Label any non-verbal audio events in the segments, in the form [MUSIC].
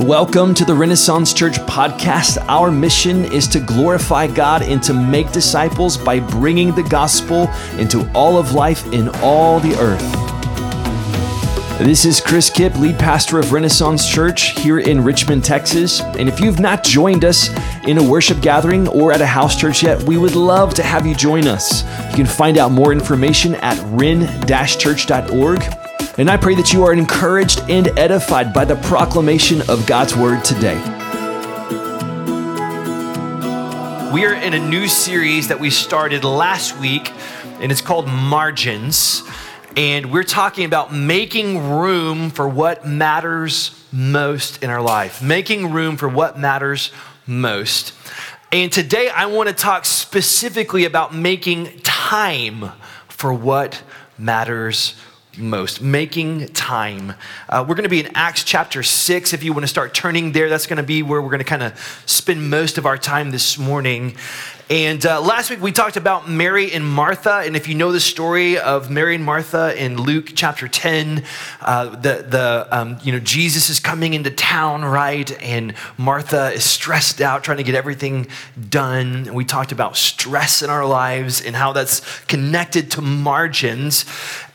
Welcome to the Renaissance Church podcast. Our mission is to glorify God and to make disciples by bringing the gospel into all of life in all the earth. This is Chris Kipp, lead pastor of Renaissance Church here in Richmond, Texas. And if you've not joined us in a worship gathering or at a house church yet, we would love to have you join us. You can find out more information at ren-church.org and I pray that you are encouraged and edified by the proclamation of God's word today. We are in a new series that we started last week, and it's called Margins. And we're talking about making room for what matters most in our life, making room for what matters most. And today I want to talk specifically about making time for what matters most, making time. Uh, we're going to be in Acts chapter 6. If you want to start turning there, that's going to be where we're going to kind of spend most of our time this morning. And uh, last week we talked about Mary and Martha. And if you know the story of Mary and Martha in Luke chapter 10, uh, the, the, um, you know, Jesus is coming into town, right? And Martha is stressed out trying to get everything done. And we talked about stress in our lives and how that's connected to margins.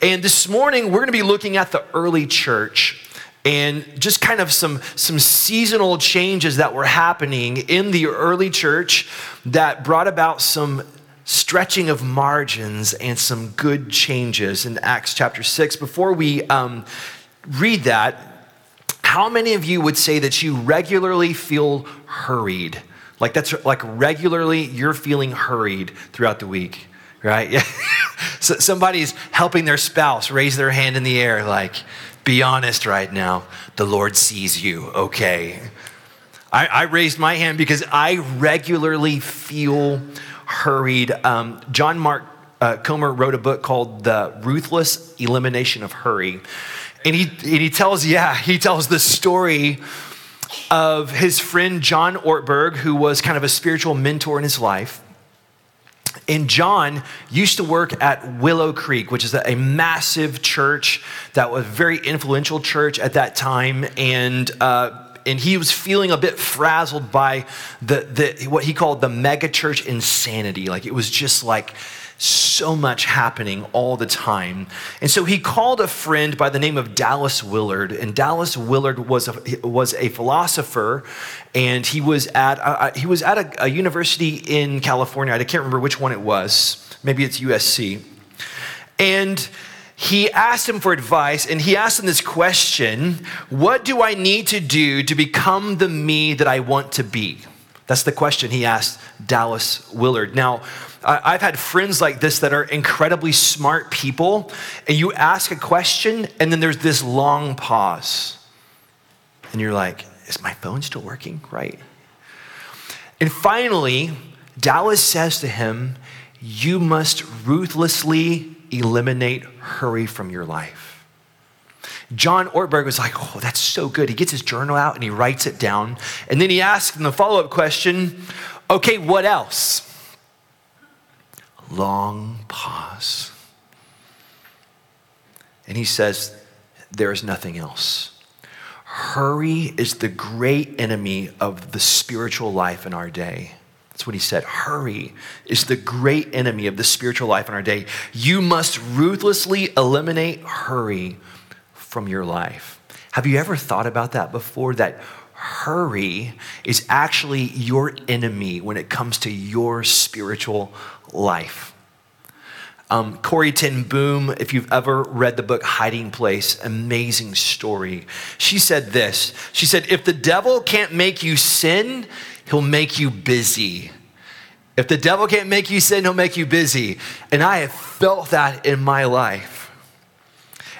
And this morning we're going to be looking at the early church and just kind of some, some seasonal changes that were happening in the early church that brought about some stretching of margins and some good changes in Acts chapter 6. Before we um, read that, how many of you would say that you regularly feel hurried? Like that's like regularly you're feeling hurried throughout the week, right? Yeah. [LAUGHS] so somebody's helping their spouse raise their hand in the air, like, be honest right now. The Lord sees you, okay? I, I raised my hand because I regularly feel hurried. Um, John Mark uh, Comer wrote a book called The Ruthless Elimination of Hurry. And he, and he tells, yeah, he tells the story of his friend John Ortberg, who was kind of a spiritual mentor in his life. And John used to work at Willow Creek, which is a massive church that was a very influential church at that time. And, uh, and he was feeling a bit frazzled by the, the, what he called the megachurch insanity. Like it was just like, so much happening all the time. And so he called a friend by the name of Dallas Willard. And Dallas Willard was a, was a philosopher, and he was at, uh, uh he was at a, a university in California. I can't remember which one it was. Maybe it's USC. And he asked him for advice and he asked him this question What do I need to do to become the me that I want to be? That's the question he asked Dallas Willard. Now, I've had friends like this that are incredibly smart people, and you ask a question, and then there's this long pause. And you're like, is my phone still working? Right? And finally, Dallas says to him, You must ruthlessly eliminate hurry from your life. John Ortberg was like, Oh, that's so good. He gets his journal out and he writes it down. And then he asks him the follow up question Okay, what else? Long pause. And he says, There is nothing else. Hurry is the great enemy of the spiritual life in our day. That's what he said. Hurry is the great enemy of the spiritual life in our day. You must ruthlessly eliminate hurry from your life. Have you ever thought about that before? That hurry is actually your enemy when it comes to your spiritual life. Um, Corrie ten Boom, if you've ever read the book Hiding Place, amazing story. She said this She said, If the devil can't make you sin, he'll make you busy. If the devil can't make you sin, he'll make you busy. And I have felt that in my life.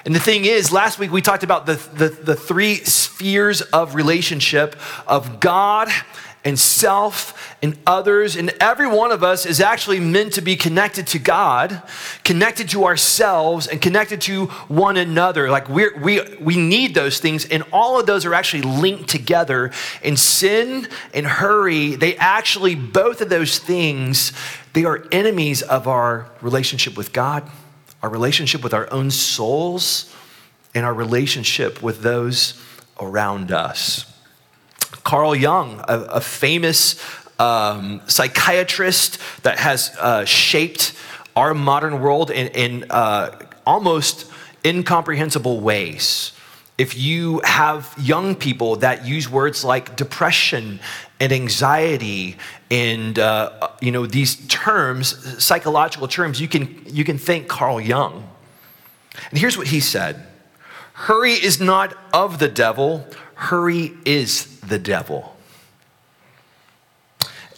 And the thing is, last week we talked about the, the, the three spheres of relationship of God and self and others. And every one of us is actually meant to be connected to God, connected to ourselves, and connected to one another. Like we we, we need those things, and all of those are actually linked together. And sin and hurry, they actually, both of those things, they are enemies of our relationship with God, our relationship with our own souls, and our relationship with those around us. Carl Jung, a, a famous um, psychiatrist that has uh, shaped our modern world in, in uh, almost incomprehensible ways. If you have young people that use words like depression and anxiety and uh, you know these terms, psychological terms, you can you can think Carl Jung. And here's what he said: "Hurry is not of the devil. Hurry is the devil."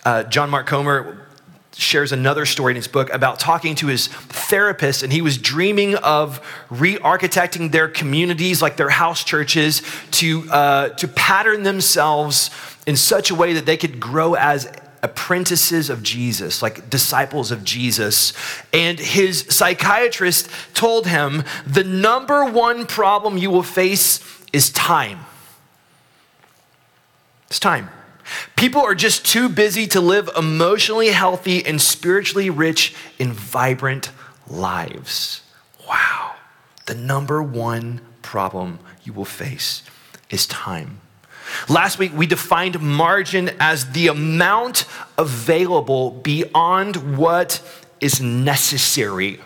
Uh, John Mark Comer shares another story in his book about talking to his therapist, and he was dreaming of re architecting their communities, like their house churches, to, uh, to pattern themselves in such a way that they could grow as apprentices of Jesus, like disciples of Jesus. And his psychiatrist told him the number one problem you will face is time. It's time. People are just too busy to live emotionally healthy and spiritually rich and vibrant lives. Wow. The number one problem you will face is time. Last week, we defined margin as the amount available beyond what is necessary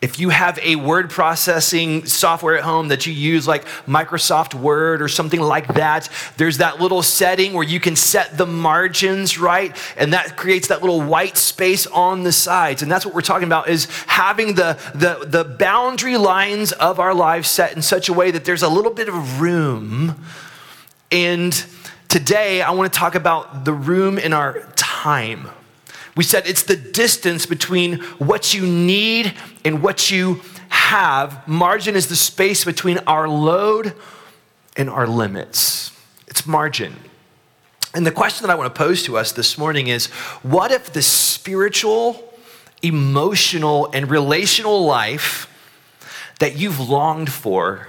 if you have a word processing software at home that you use, like Microsoft Word or something like that, there's that little setting where you can set the margins, right? And that creates that little white space on the sides. And that's what we're talking about is having the, the, the boundary lines of our lives set in such a way that there's a little bit of room. And today, I want to talk about the room in our time. We said it's the distance between what you need and what you have. Margin is the space between our load and our limits. It's margin. And the question that I want to pose to us this morning is what if the spiritual, emotional, and relational life that you've longed for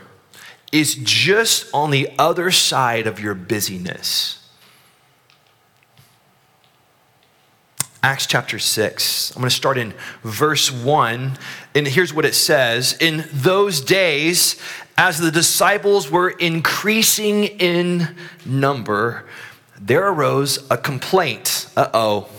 is just on the other side of your busyness? Acts chapter 6. I'm going to start in verse 1. And here's what it says In those days, as the disciples were increasing in number, there arose a complaint. Uh oh.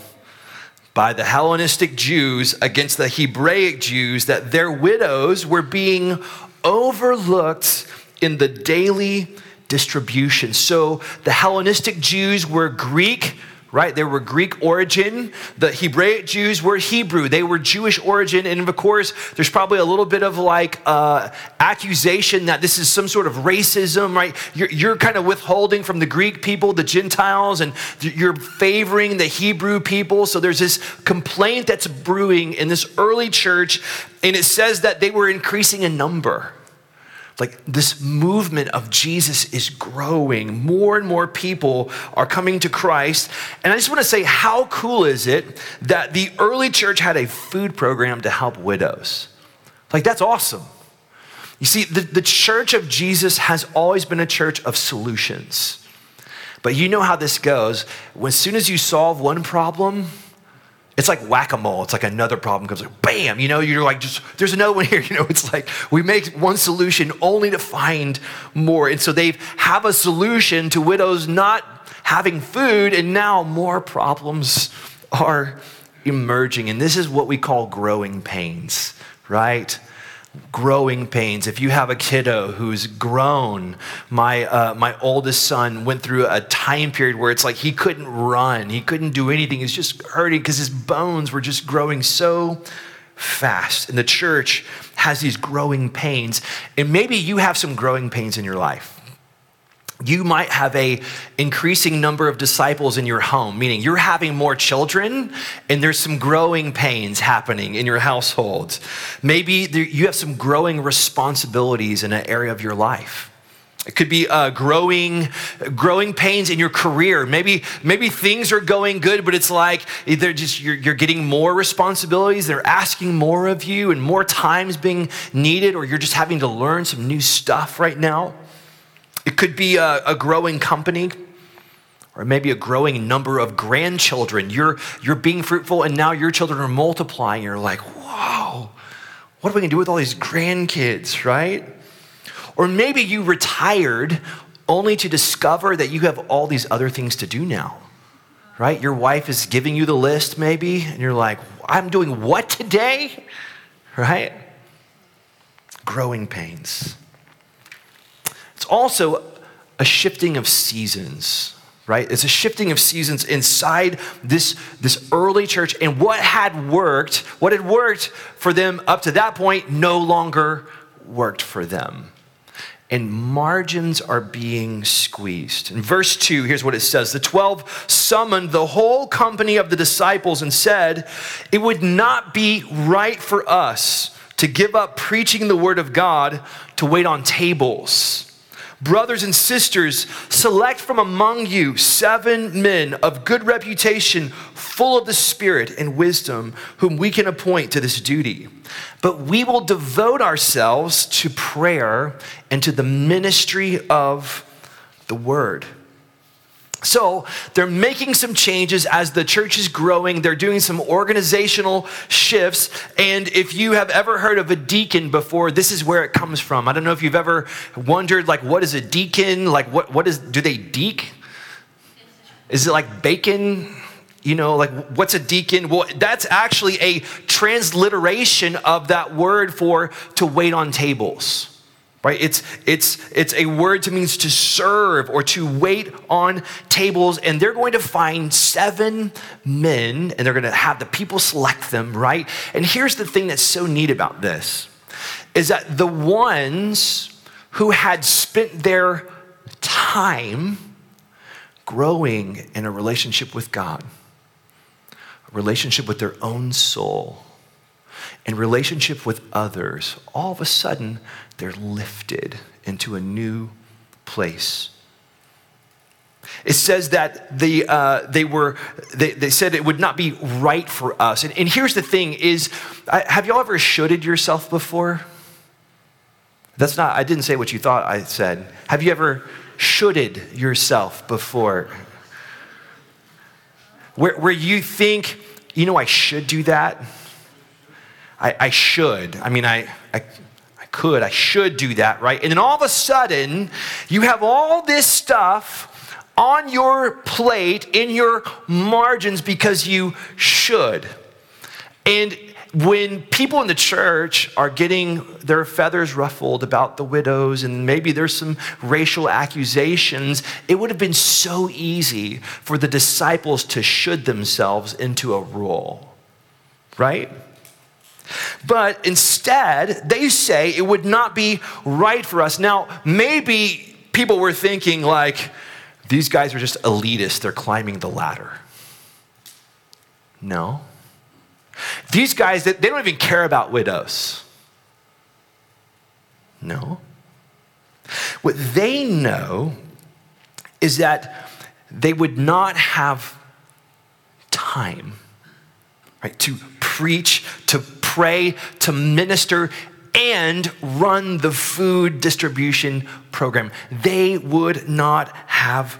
By the Hellenistic Jews against the Hebraic Jews that their widows were being overlooked in the daily distribution. So the Hellenistic Jews were Greek right? They were Greek origin. The Hebraic Jews were Hebrew. They were Jewish origin. And of course, there's probably a little bit of like uh, accusation that this is some sort of racism, right? You're, you're kind of withholding from the Greek people, the Gentiles, and you're favoring the Hebrew people. So there's this complaint that's brewing in this early church. And it says that they were increasing in number like this movement of Jesus is growing. More and more people are coming to Christ. And I just want to say, how cool is it that the early church had a food program to help widows? Like, that's awesome. You see, the, the church of Jesus has always been a church of solutions. But you know how this goes. As soon as you solve one problem, it's like whack a mole. It's like another problem comes like bam. You know, you're like just there's another one [LAUGHS] here. You know, it's like we make one solution only to find more. And so they have a solution to widows not having food, and now more problems are emerging. And this is what we call growing pains, right? Growing pains. If you have a kiddo who's grown, my, uh, my oldest son went through a time period where it's like he couldn't run, he couldn't do anything. He's just hurting because his bones were just growing so fast. And the church has these growing pains. And maybe you have some growing pains in your life you might have a increasing number of disciples in your home meaning you're having more children and there's some growing pains happening in your household maybe you have some growing responsibilities in an area of your life it could be uh, growing, growing pains in your career. Maybe, maybe things are going good, but it's like they're just you're, you're getting more responsibilities. They're asking more of you, and more times being needed, or you're just having to learn some new stuff right now. It could be a, a growing company or maybe a growing number of grandchildren. You're, you're being fruitful and now your children are multiplying. You're like, whoa, what are we gonna do with all these grandkids, right? Or maybe you retired only to discover that you have all these other things to do now. Right? Your wife is giving you the list, maybe, and you're like, I'm doing what today? [LAUGHS] Right? Growing pains. It's also a shifting of seasons right? It's a shifting of seasons inside this, this early church. And what had worked, what had worked for them up to that point, no longer worked for them. And margins are being squeezed. In verse 2, here's what it says The 12 summoned the whole company of the disciples and said, It would not be right for us to give up preaching the word of God to wait on tables Brothers and sisters, select from among you seven men of good reputation, full of the Spirit and wisdom, whom we can appoint to this duty. But we will devote ourselves to prayer and to the ministry of the word. So they're making some changes as the church is growing. They're doing some organizational shifts. And if you have ever heard of a deacon before, this is where it comes from. I don't know if you've ever wondered, like, what is a deacon? Like, what, what is, do they deek? Is it like bacon? You know, like, what's a deacon? Well, that's actually a transliteration of that word for to wait on tables right? It's it's it's a word to means to serve or to wait on tables. And they're going to find seven men and they're going to have the people select them right? And here's the thing that's so neat about this is that the ones who had spent their time growing in a relationship with god a relationship with their own soul in relationship with others, all of a sudden they're lifted into a new place. It says that the, uh, they were, they, they said it would not be right for us. And, and here's the thing is, I, have y'all ever shoulded yourself before? That's not, I didn't say what you thought I said. Have you ever shoulded yourself before? Where, where you think, you know, I should do that? I, I should. I mean, I, I, I could, I should do that, right? And then all of a sudden, you have all this stuff on your plate, in your margins, because you should. And when people in the church are getting their feathers ruffled about the widows and maybe there's some racial accusations, it would have been so easy for the disciples to should themselves into a role, right? But instead, they say it would not be right for us. Now, maybe people were thinking, like, these guys are just elitists, they're climbing the ladder. No. These guys, they don't even care about widows. No. What they know is that they would not have time right, to preach, to pray, to minister, and run the food distribution program. They would not have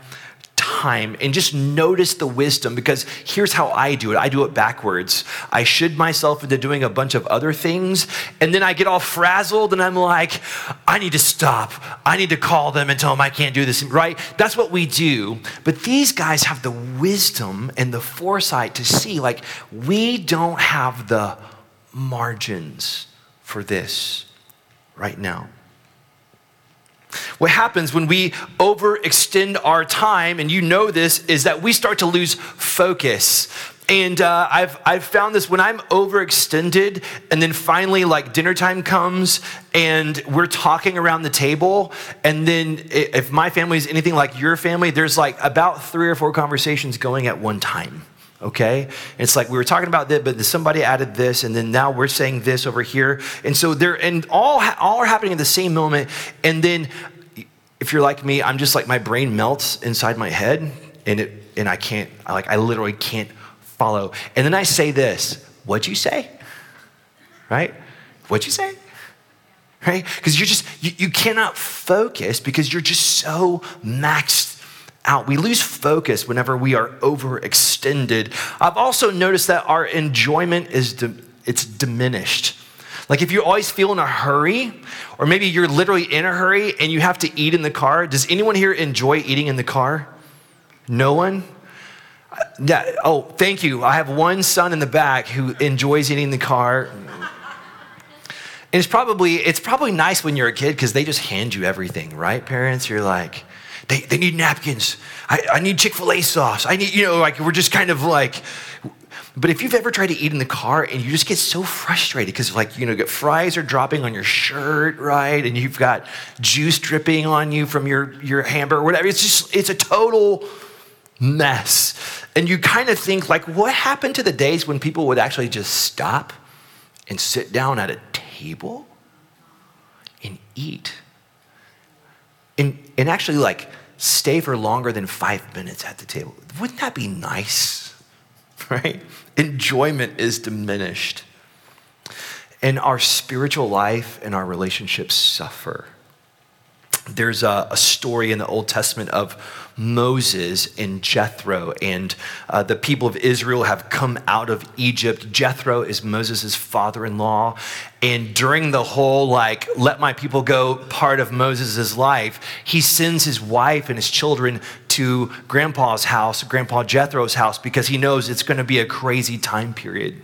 time and just notice the wisdom because here's how I do it I do it backwards. I should myself into doing a bunch of other things, and then I get all frazzled and I'm like, I need to stop. I need to call them and tell them I can't do this, right? That's what we do. But these guys have the wisdom and the foresight to see, like, we don't have the margins for this right now. What happens when we overextend our time, and you know this, is that we start to lose focus. And uh, I've, I've found this when I'm overextended, and then finally, like dinner time comes, and we're talking around the table. And then, if my family is anything like your family, there's like about three or four conversations going at one time okay? It's like we were talking about that, but somebody added this, and then now we're saying this over here. And so they're, and all, all are happening at the same moment. And then if you're like me, I'm just like, my brain melts inside my head, and it, and I can't, like, I literally can't follow. And then I say this, what'd you say? Right? What'd you say? Right? Because you're just, you, you cannot focus because you're just so maxed out. We lose focus whenever we are overextended. I've also noticed that our enjoyment is di- it's diminished. Like if you always feel in a hurry, or maybe you're literally in a hurry and you have to eat in the car. Does anyone here enjoy eating in the car? No one? Yeah. Oh, thank you. I have one son in the back who enjoys eating in the car. And it's probably it's probably nice when you're a kid because they just hand you everything, right? Parents, you're like, they, they need napkins. I, I need Chick-fil-A sauce. I need, you know, like we're just kind of like but if you've ever tried to eat in the car and you just get so frustrated because, like, you know, get fries are dropping on your shirt, right? And you've got juice dripping on you from your, your hamburger, or whatever. It's just, it's a total mess. And you kind of think, like, what happened to the days when people would actually just stop and sit down at a table and eat? And, and actually, like, stay for longer than five minutes at the table. Wouldn't that be nice? [LAUGHS] Right? enjoyment is diminished. And our spiritual life and our relationships suffer. There's a, a story in the Old Testament of Moses and Jethro, and uh, the people of Israel have come out of Egypt. Jethro is Moses' father in law. And during the whole, like, let my people go part of Moses' life, he sends his wife and his children to grandpa's house, grandpa Jethro's house, because he knows it's going to be a crazy time period.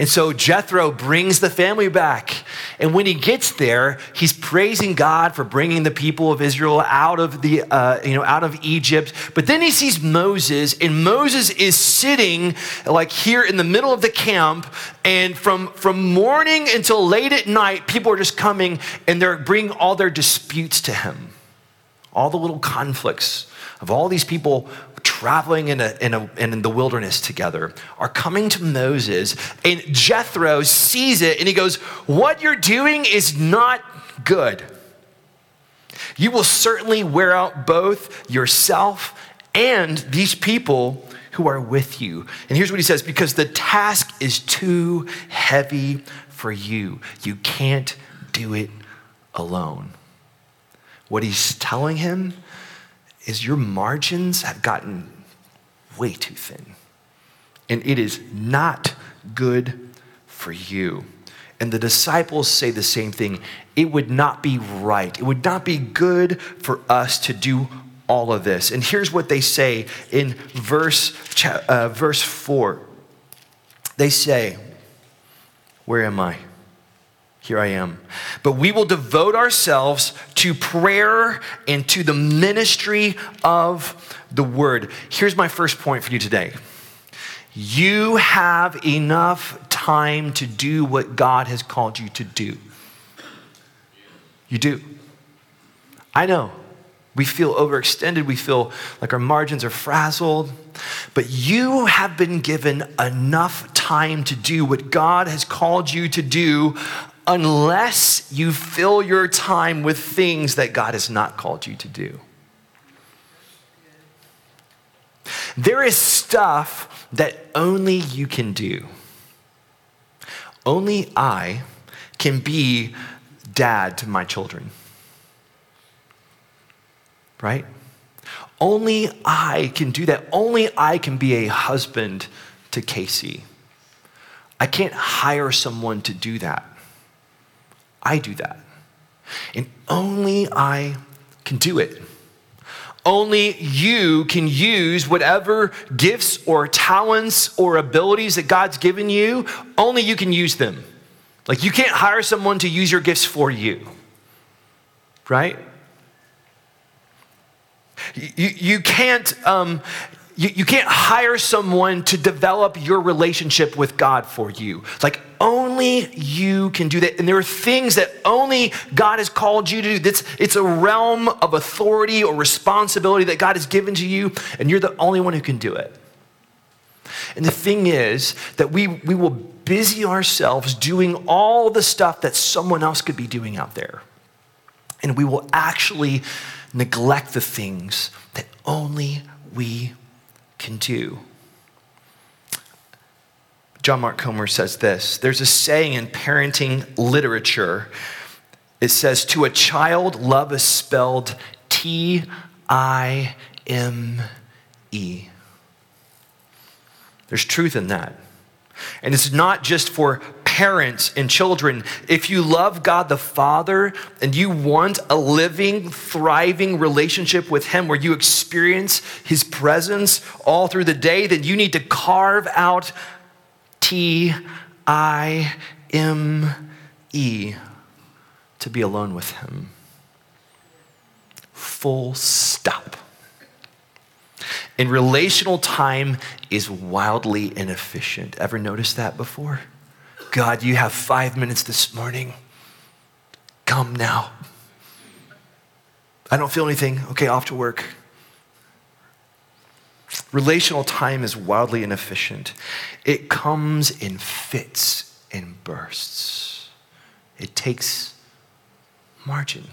And so Jethro brings the family back. And when he gets there, he's praising God for bringing the people of Israel out of the uh, you know out of Egypt. But then he sees Moses, and Moses is sitting like here in the middle of the camp. And from from morning until late at night, people are just coming and they're bringing all their disputes to him, all the little conflicts of all these people traveling in, a, in, a, in the wilderness together are coming to Moses, and Jethro sees it and he goes, What you're doing is not good. You will certainly wear out both yourself and these people who are with you. And here's what he says because the task is too heavy for you. You can't do it alone. What he's telling him is your margins have gotten way too thin. And it is not good for you. And the disciples say the same thing. It would not be right. It would not be good for us to do all of this. And here's what they say in verse, uh, verse 4. They say, Where am I? Here I am. But we will devote ourselves to prayer and to the ministry of the word. Here's my first point for you today you have enough time to do what God has called you to do. You do. I know. We feel overextended. We feel like our margins are frazzled. But you have been given enough time to do what God has called you to do unless you fill your time with things that God has not called you to do. There is stuff that only you can do. Only I can be dad to my children. Right? Only I can do that. Only I can be a husband to Casey. I can't hire someone to do that. I do that. And only I can do it. Only you can use whatever gifts or talents or abilities that God's given you, only you can use them. Like you can't hire someone to use your gifts for you, right? You, you can't um, you, you can't hire someone to develop your relationship with God for you. Like only you can do that. And there are things that only God has called you to do. That's, it's a realm of authority or responsibility that God has given to you, and you're the only one who can do it. And the thing is that we, we will busy ourselves doing all the stuff that someone else could be doing out there. And we will actually neglect the things that only we can do. John Mark Comer says this there's a saying in parenting literature. It says, To a child, love is spelled T I M E. There's truth in that. And it's not just for parents and children, if you love God the Father and you want a living, thriving relationship with Him where you experience His presence all through the day, then you need to carve out T I M E to be alone with Him. Full stop. And relational time is wildly inefficient. Ever noticed that before? God, you have five minutes this morning. Come now. I don't feel anything. Okay, off to work. Relational time is wildly inefficient. It comes in fits and bursts. It takes margin.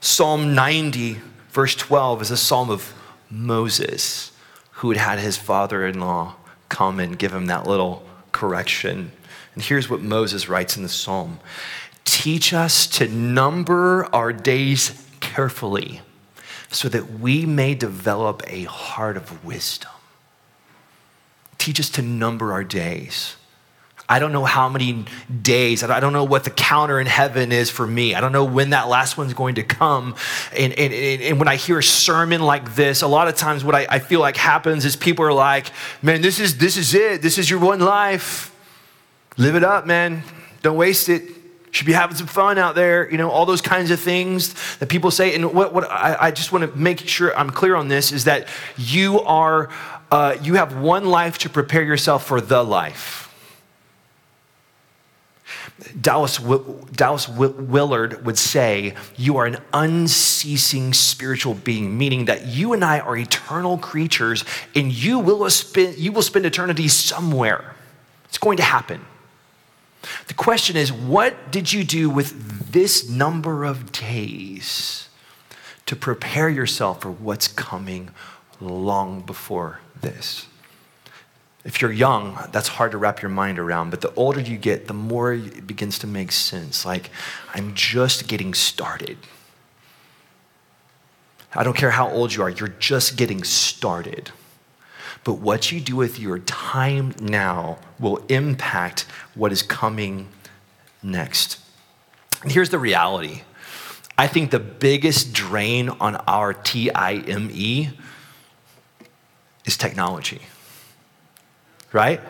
Psalm 90 Verse 12 is a psalm of Moses, who had had his father in law come and give him that little correction. And here's what Moses writes in the psalm Teach us to number our days carefully so that we may develop a heart of wisdom. Teach us to number our days. I don't know how many days. I don't know what the counter in heaven is for me. I don't know when that last one's going to come. And, and, and when I hear a sermon like this, a lot of times what I, I feel like happens is people are like, man, this is, this is it. This is your one life. Live it up, man. Don't waste it. Should be having some fun out there, you know, all those kinds of things that people say. And what, what I, I just want to make sure I'm clear on this is that you are, uh, you have one life to prepare yourself for the life. Dallas, Dallas Willard would say, You are an unceasing spiritual being, meaning that you and I are eternal creatures and you will spend, you will spend eternity somewhere. It's going to happen. The question is, what did you do with this number of days to prepare yourself for what's coming long before this? If you're young, that's hard to wrap your mind around, but the older you get, the more it begins to make sense. Like, I'm just getting started. I don't care how old you are, you're just getting started. But what you do with your time now will impact what is coming next. And here's the reality I think the biggest drain on our TIME is technology right?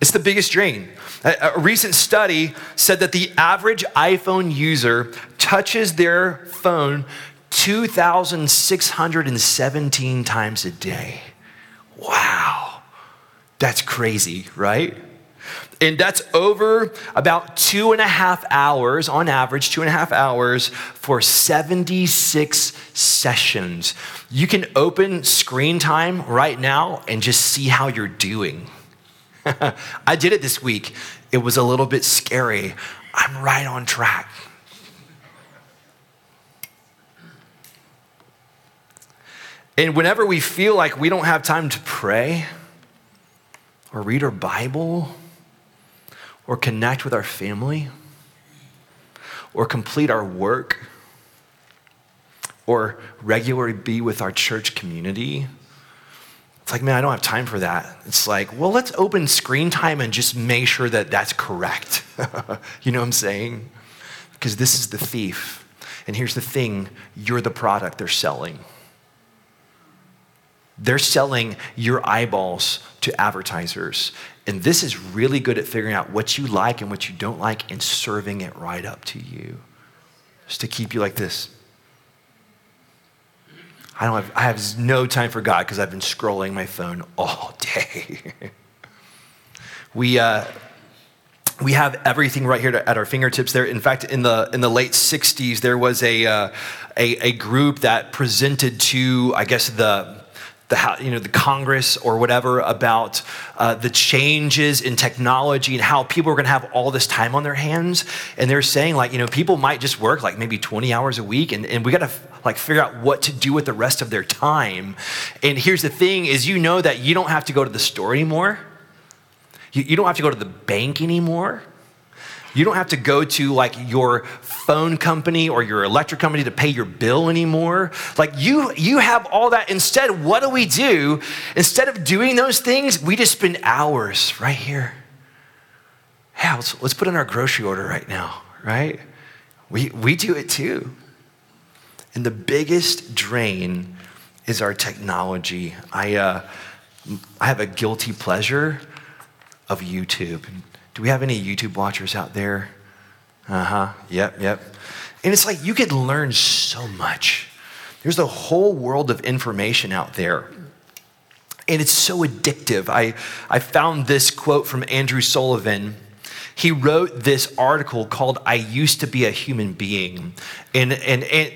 It's the biggest drain. A, a, recent study said that the average iPhone user touches their phone 2,617 times a day. Wow. That's crazy, right? And that's over about two and a half hours, on average, two and a half hours for 76 sessions. You can open screen time right now and just see how you're doing. [LAUGHS] I did it this week. It was a little bit scary. I'm right on track. And whenever we feel like we don't have time to pray or read our Bible, or connect with our family or complete our work or regularly be with our church community. It's like, man, I don't have time for that. It's like, well, let's open screen time and just make sure that that's correct. [LAUGHS] you know what I'm saying? Because this is the thief. And here's the thing you're the product they're selling. They're selling your eyeballs to advertisers. And this is really good at figuring out what you like and what you don't like and serving it right up to you. Just to keep you like this. I don't have, I have no time for God because I've been scrolling my phone all [LAUGHS] day. we, uh, we have everything right here at our fingertips there. In fact, in the, in the late 60s, there was a, uh, a, a group that presented to, I guess, the, the, you know, the Congress or whatever about uh, the changes in technology and how people are going to have all this time on their hands. And they're saying, like, you know, people might just work like maybe 20 hours a week, and, and we got to like figure out what to do with the rest of their time. And here's the thing: is you know that you don't have to go to the store anymore. You, you don't have to go to the bank anymore. You don't have to go to like your phone company or your electric company to pay your bill anymore. Like you you have all that instead what do we do? Instead of doing those things, we just spend hours right here hey, let's, let's put in our grocery order right now, right? We, we do it too. And the biggest drain is our technology. I, uh, I have a guilty pleasure of YouTube. Do we have any YouTube watchers out there? Uh huh. Yep, yep. And it's like you could learn so much. There's a whole world of information out there. And it's so addictive. I, I found this quote from Andrew Sullivan. He wrote this article called I Used to Be a Human Being. And, and, and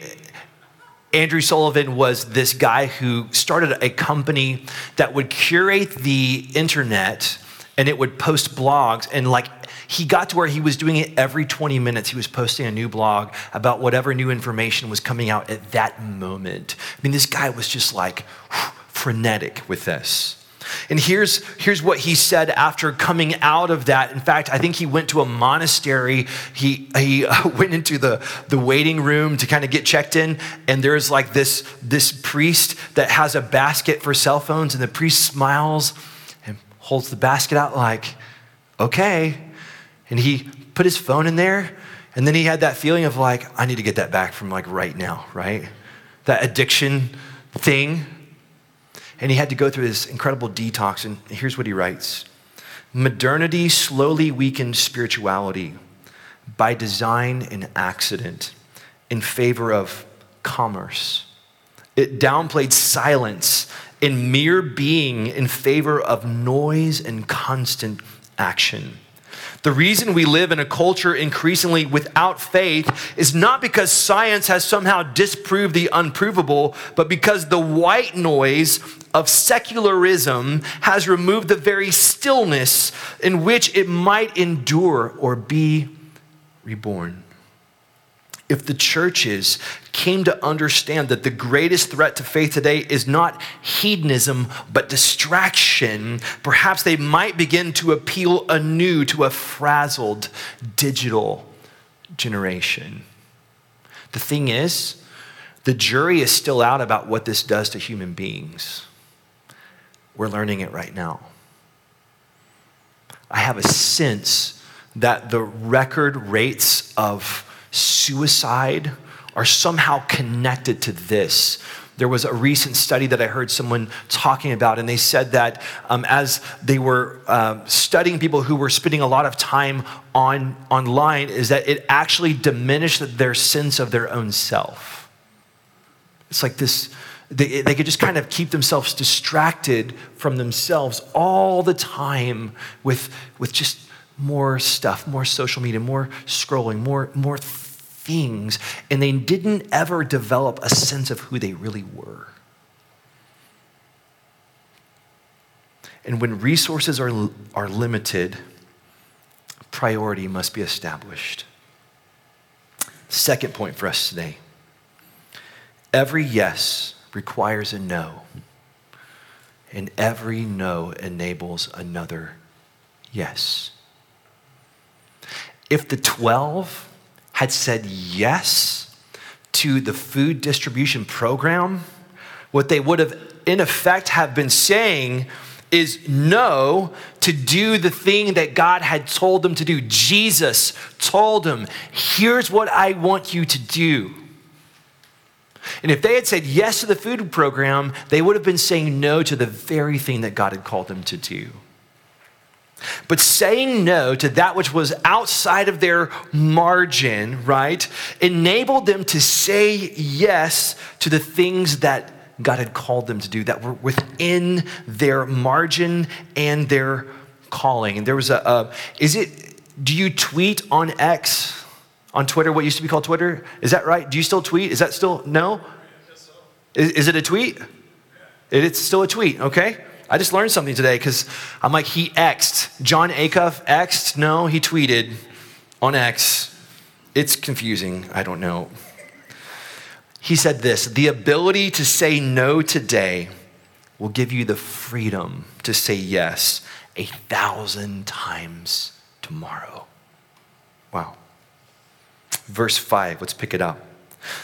Andrew Sullivan was this guy who started a company that would curate the internet and it would post blogs and like he got to where he was doing it every 20 minutes. He was posting a new blog about whatever new information was coming out at that moment. I mean, this guy was just like frenetic with this. And here's, here's what he said after coming out of that. In fact, I think he went to a monastery. He, he [LAUGHS] went into the, the waiting room to kind of get checked in. And there's like this, this priest that has a basket for cell phones. And the priest smiles holds the basket out, like, okay, and he put his phone in there. And then he had that feeling of like, I need to get that back from like right now, right? That addiction thing. And he had to go through this incredible detox. And here's what he writes Modernity slowly weakened spirituality by design and accident in favor of commerce. It downplayed silence and mere being in favor of noise and constant action. The reason we live in a culture increasingly without faith is not because science has somehow disproved the unprovable, but because the white noise of secularism has removed the very stillness in which it might endure or be reborn if the churches came to understand that the greatest threat to faith today is not hedonism, but distraction, perhaps they might begin to appeal anew to a frazzled digital generation. The thing is, the jury is still out about what this does to human beings. We're learning it right now. I have a sense that the record rates of suicide are somehow connected to this. There was a recent study that I heard someone talking about, and they said that um, as they were uh, studying people who were spending a lot of time on online, is that it actually diminished their sense of their own self. It's like this. They, they could just kind of keep themselves distracted from themselves all the time with, with just more stuff, more social media, more scrolling, more, more things, and they didn't ever develop a sense of who they really were. And when resources are, are limited, priority must be established. Second point for us today every yes requires a no, and every no enables another yes. If the 12 had said yes to the food distribution program, what they would have in effect have been saying is no to do the thing that God had told them to do. Jesus told them, here's what I want you to do. And if they had said yes to the food program, they would have been saying no to the very thing that God had called them to do. But saying no to that which was outside of their margin, right, enabled them to say yes to the things that God had called them to do that were within their margin and their calling. And there was a, is it, do you tweet on X, on Twitter, what used to be called Twitter? Is that right? Do you still tweet? Is that still, no? Is, is it a tweet? It's still a tweet, okay? I just learned something today because I'm like, he X'd. Jon Acuff X'd? No, he tweeted on X. It's confusing. I don't know. He said this the ability to say no today will give you the freedom to say yes a thousand times tomorrow. Wow. Verse 5, let's pick it up.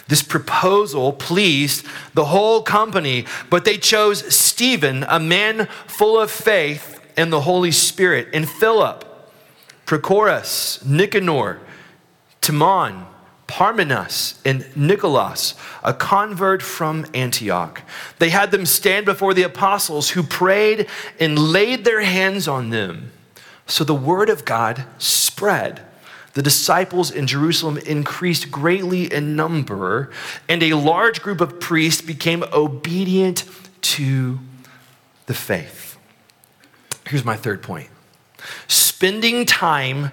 This proposal pleased the whole company, but they chose Stephen, a man full of faith and the Holy Spirit, and Philip, Prochorus, Nicanor, Timon, Parmenas, and Nicholas, a convert from Antioch. They had them stand before the apostles who prayed and laid their hands on them. So the word of God spread. The disciples in Jerusalem increased greatly in number, and a large group of priests became obedient to the faith. Here's my third point spending time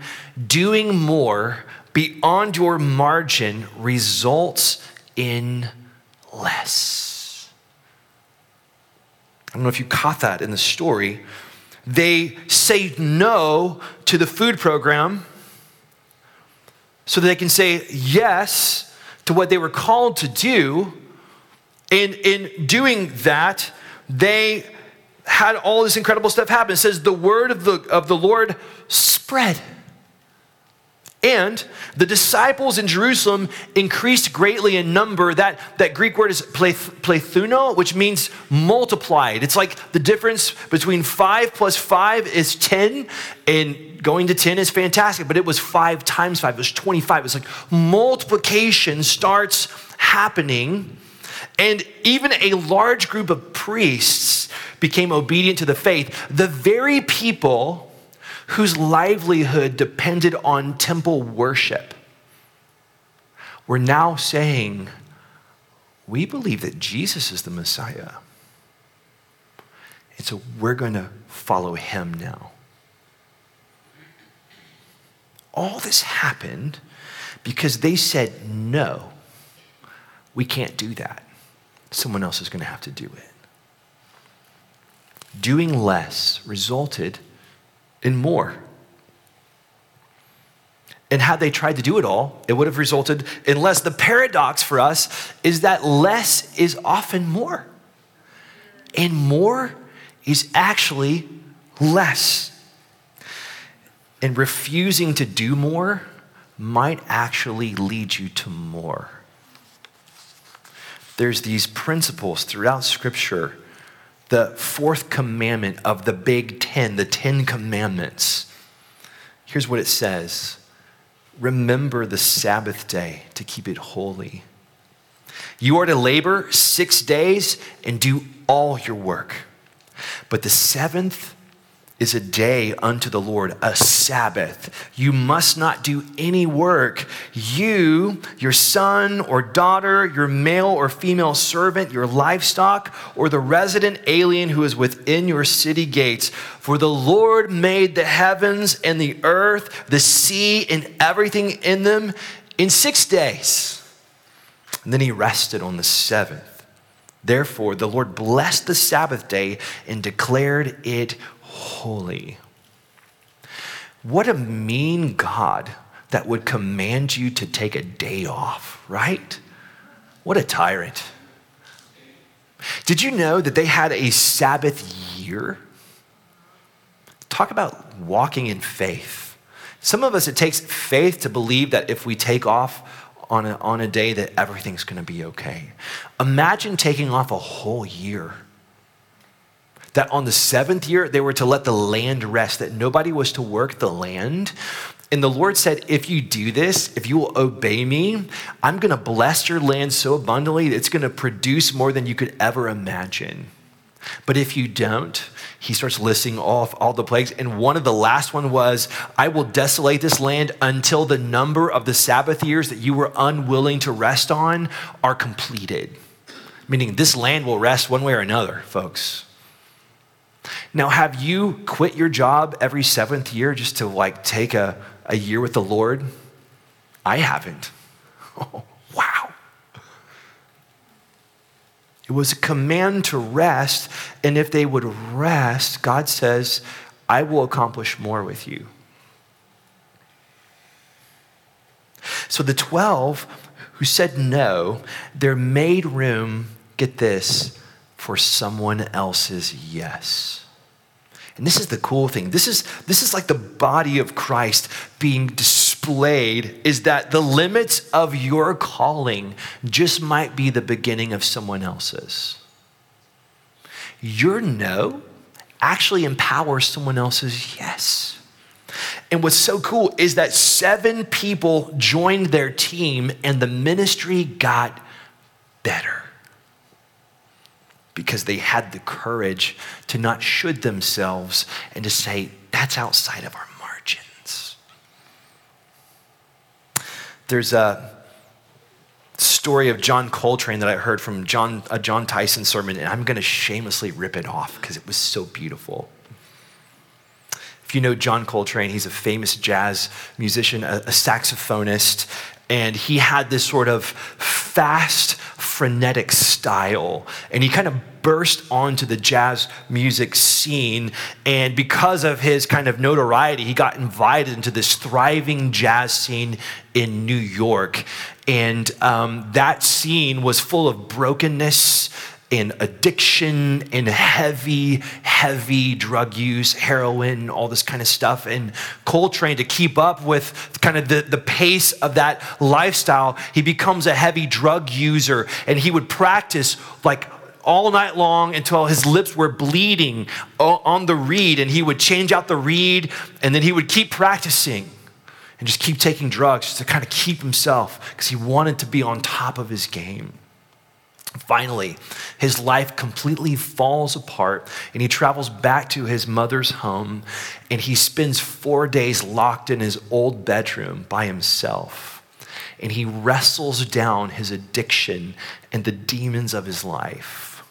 doing more beyond your margin results in less. I don't know if you caught that in the story. They say no to the food program so that they can say yes to what they were called to do. And in doing that, they had all this incredible stuff happen. It says the word of the, of the Lord spread. And the disciples in Jerusalem increased greatly in number. That, that Greek word is plethuno, which means multiplied. It's like the difference between five plus five is 10, and going to 10 is fantastic, but it was five times five, it was 25. It's like multiplication starts happening, and even a large group of priests became obedient to the faith. The very people whose livelihood depended on temple worship were now saying, We believe that Jesus is the Messiah. And so we're going to follow him now. All this happened because they said, No, we can't do that. Someone else is going to have to do it. Doing less resulted and more. And had they tried to do it all, it would have resulted in less. The paradox for us is that less is often more, and more is actually less. And refusing to do more might actually lead you to more. There's these principles throughout Scripture the fourth commandment of the Big Ten, the Ten Commandments. Here's what it says Remember the Sabbath day to keep it holy. You are to labor six days and do all your work. But the seventh is a day unto the Lord, a Sabbath. You must not do any work. You, your son or daughter, your male or female servant, your livestock, or the resident alien who is within your city gates. For the Lord made the heavens and the earth, the sea, and everything in them in six days. And then he rested on the seventh. Therefore, the Lord blessed the Sabbath day and declared it holy. What a mean God that would command you to take a day off, right? What a tyrant. Did you know that they had a Sabbath year? Talk about walking in faith. Some of us, it takes faith to believe that if we take off on a, on a day, that everything's going to be okay. Imagine taking off a whole year that on the seventh year they were to let the land rest, that nobody was to work the land. And the Lord said, If you do this, if you will obey me, I'm going to bless your land so abundantly, it's going to produce more than you could ever imagine. But if you don't, he starts listing off all the plagues. And one of the last one was, I will desolate this land until the number of the Sabbath years that you were unwilling to rest on are completed. Meaning this land will rest one way or another, folks. Now, have you quit your job every seventh year just to like take a, a year with the Lord? I haven't. [LAUGHS] Oh, wow. It was a command to rest, and if they would rest, God says, I will accomplish more with you. So the 12 who said no, they made room, get this, for someone else's yes. And this is the cool thing. This is, this is like the body of Christ being displayed, is that the limits of your calling just might be the beginning of someone else's. Your no actually empowers someone else's yes. And what's so cool is that seven people joined their team and the ministry got better because they had the courage to not should themselves and to say, that's outside of our margins. There's a story of John Coltrane that I heard from John, a Jon Tyson sermon, and I'm going to shamelessly rip it off because it was so beautiful. If you know John Coltrane, he's a famous jazz musician, a, a saxophonist, and he had this sort of fast, frenetic style. And he kind of burst onto the jazz music scene. And because of his kind of notoriety, he got invited into this thriving jazz scene in New York. And um, that scene was full of brokenness in addiction, in heavy, heavy drug use, heroin, all this kind of stuff. And Coltrane, to keep up with kind of the, the pace of that lifestyle, he becomes a heavy drug user and he would practice like all night long until his lips were bleeding on the reed and he would change out the reed and then he would keep practicing and just keep taking drugs to kind of keep himself because he wanted to be on top of his game. Finally, his life completely falls apart and he travels back to his mother's home and he spends four days locked in his old bedroom by himself. And he wrestles down his addiction and the demons of his life.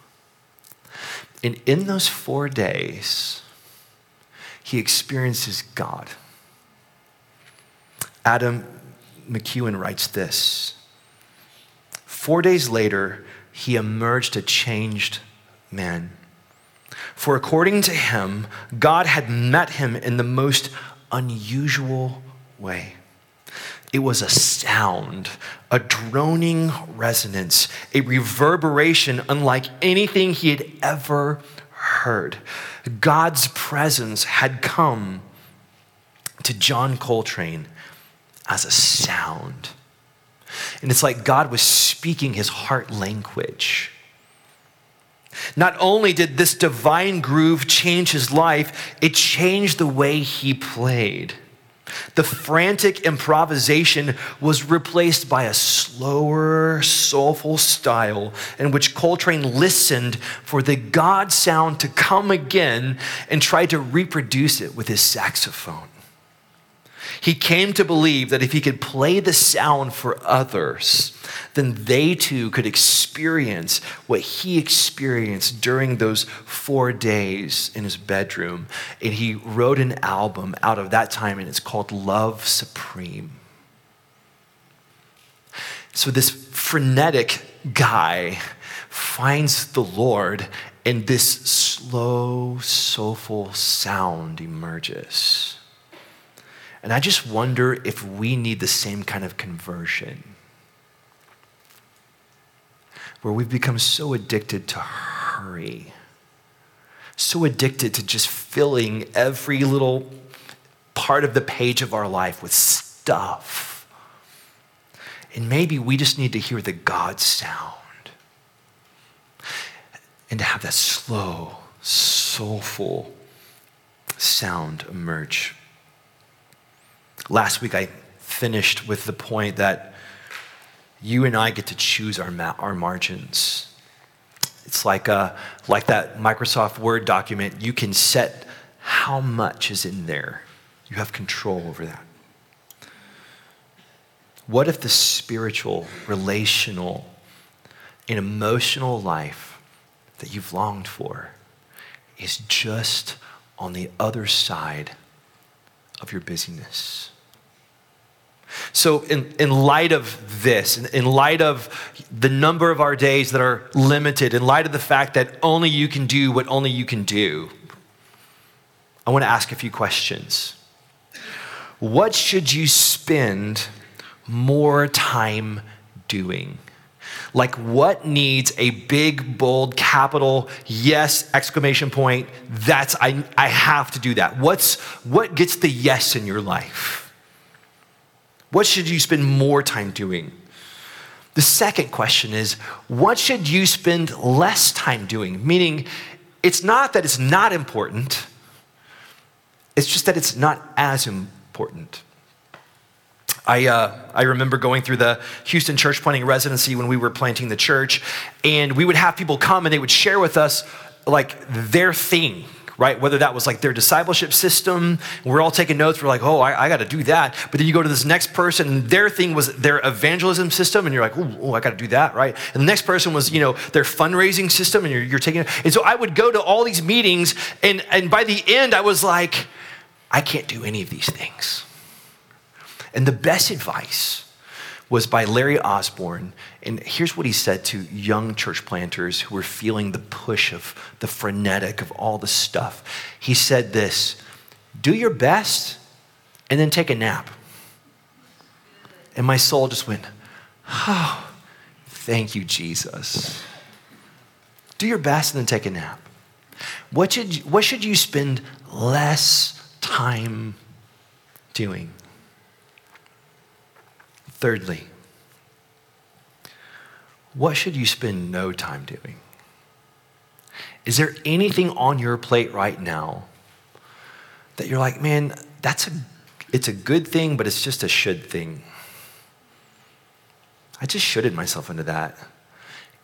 And in those four days, he experiences God. Adam McEwen writes this Four days later, he emerged a changed man. For according to him, God had met him in the most unusual way. It was a sound, a droning resonance, a reverberation unlike anything he had ever heard. God's presence had come to John Coltrane as a sound. And it's like God was speaking his heart language. Not only did this divine groove change his life, it changed the way he played. The frantic improvisation was replaced by a slower, soulful style in which Coltrane listened for the God sound to come again and tried to reproduce it with his saxophone. He came to believe that if he could play the sound for others, then they too could experience what he experienced during those four days in his bedroom. And he wrote an album out of that time, and it's called Love Supreme. So, this frenetic guy finds the Lord, and this slow, soulful sound emerges. And I just wonder if we need the same kind of conversion where we've become so addicted to hurry, so addicted to just filling every little part of the page of our life with stuff. And maybe we just need to hear the God sound and to have that slow, soulful sound emerge Last week, I finished with the point that you and I get to choose our, ma- our margins. It's like, a, uh, like that Microsoft Word document. You can set how much is in there, you have control over that. What if the spiritual, relational, and emotional life that you've longed for is just on the other side of your busyness? So, in, in light of this, in, in light of the number of our days that are limited, in light of the fact that only you can do what only you can do, I want to ask a few questions. What should you spend more time doing? Like, what needs a big, bold, capital, yes, exclamation point, that's, I, I have to do that. What's, what gets the yes in your life? What should you spend more time doing? The second question is what should you spend less time doing? Meaning, it's not that it's not important, It's just that it's not as important. I, uh, I remember going through the Houston church planting residency when we were planting the church, and we would have people come and they would share with us like their thing, right? Whether that was like their discipleship system, we're all taking notes, we're like, oh, I, I got to do that. But then you go to this next person, and their thing was their evangelism system, and you're like, oh, I got to do that, right? And the next person was, you know, their fundraising system, and you're, you're taking it. And so I would go to all these meetings, and, and by the end, I was like, I can't do any of these things. And the best advice was by Larry Osborne. And here's what he said to young church planters who were feeling the push of the frenetic of all the stuff. He said this do your best and then take a nap. And my soul just went, oh, thank you, Jesus. Do your best and then take a nap. What should, what should you spend less time doing? Thirdly, what should you spend no time doing? Is there anything on your plate right now that you're like, man, that's a it's a good thing, but it's just a should thing. I just shoulded myself into that.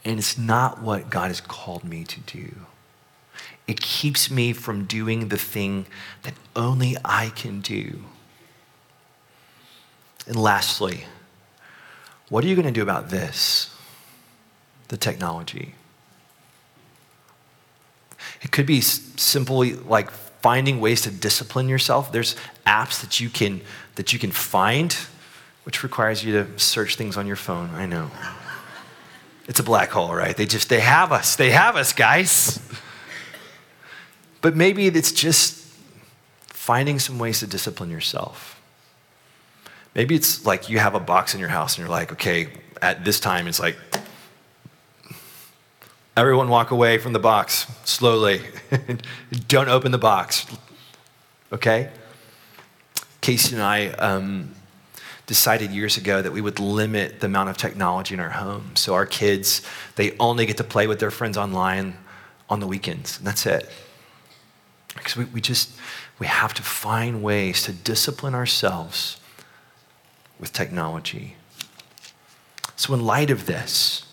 And it's not what God has called me to do. It keeps me from doing the thing that only I can do. And lastly, what are you going to do about this? The technology. It could be simply like finding ways to discipline yourself. There's apps that you can that you can find, which requires you to search things on your phone. I know. It's a black hole, right? They just they have us. They have us, guys. But maybe it's just finding some ways to discipline yourself. Maybe it's like you have a box in your house and you're like, okay, at this time, it's like, everyone walk away from the box slowly. [LAUGHS] Don't open the box. Okay? Casey and I um, decided years ago that we would limit the amount of technology in our home. So our kids, they only get to play with their friends online on the weekends, and that's it. Because we, we just, we have to find ways to discipline ourselves with technology. So, in light of this,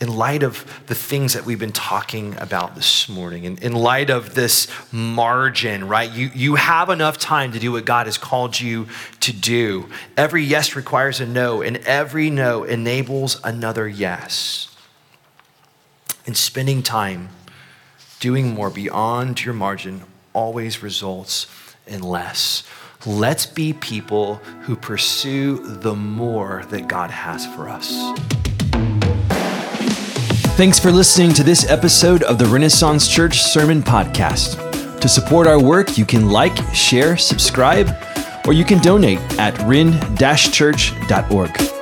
in light of the things that we've been talking about this morning, in, in light of this margin, right? You, you have enough time to do what God has called you to do. Every yes requires a no, and every no enables another yes. And spending time doing more beyond your margin always results in less. Let's be people who pursue the more that God has for us. Thanks for listening to this episode of the Renaissance Church Sermon Podcast. To support our work, you can like, share, subscribe, or you can donate at ren-church.org.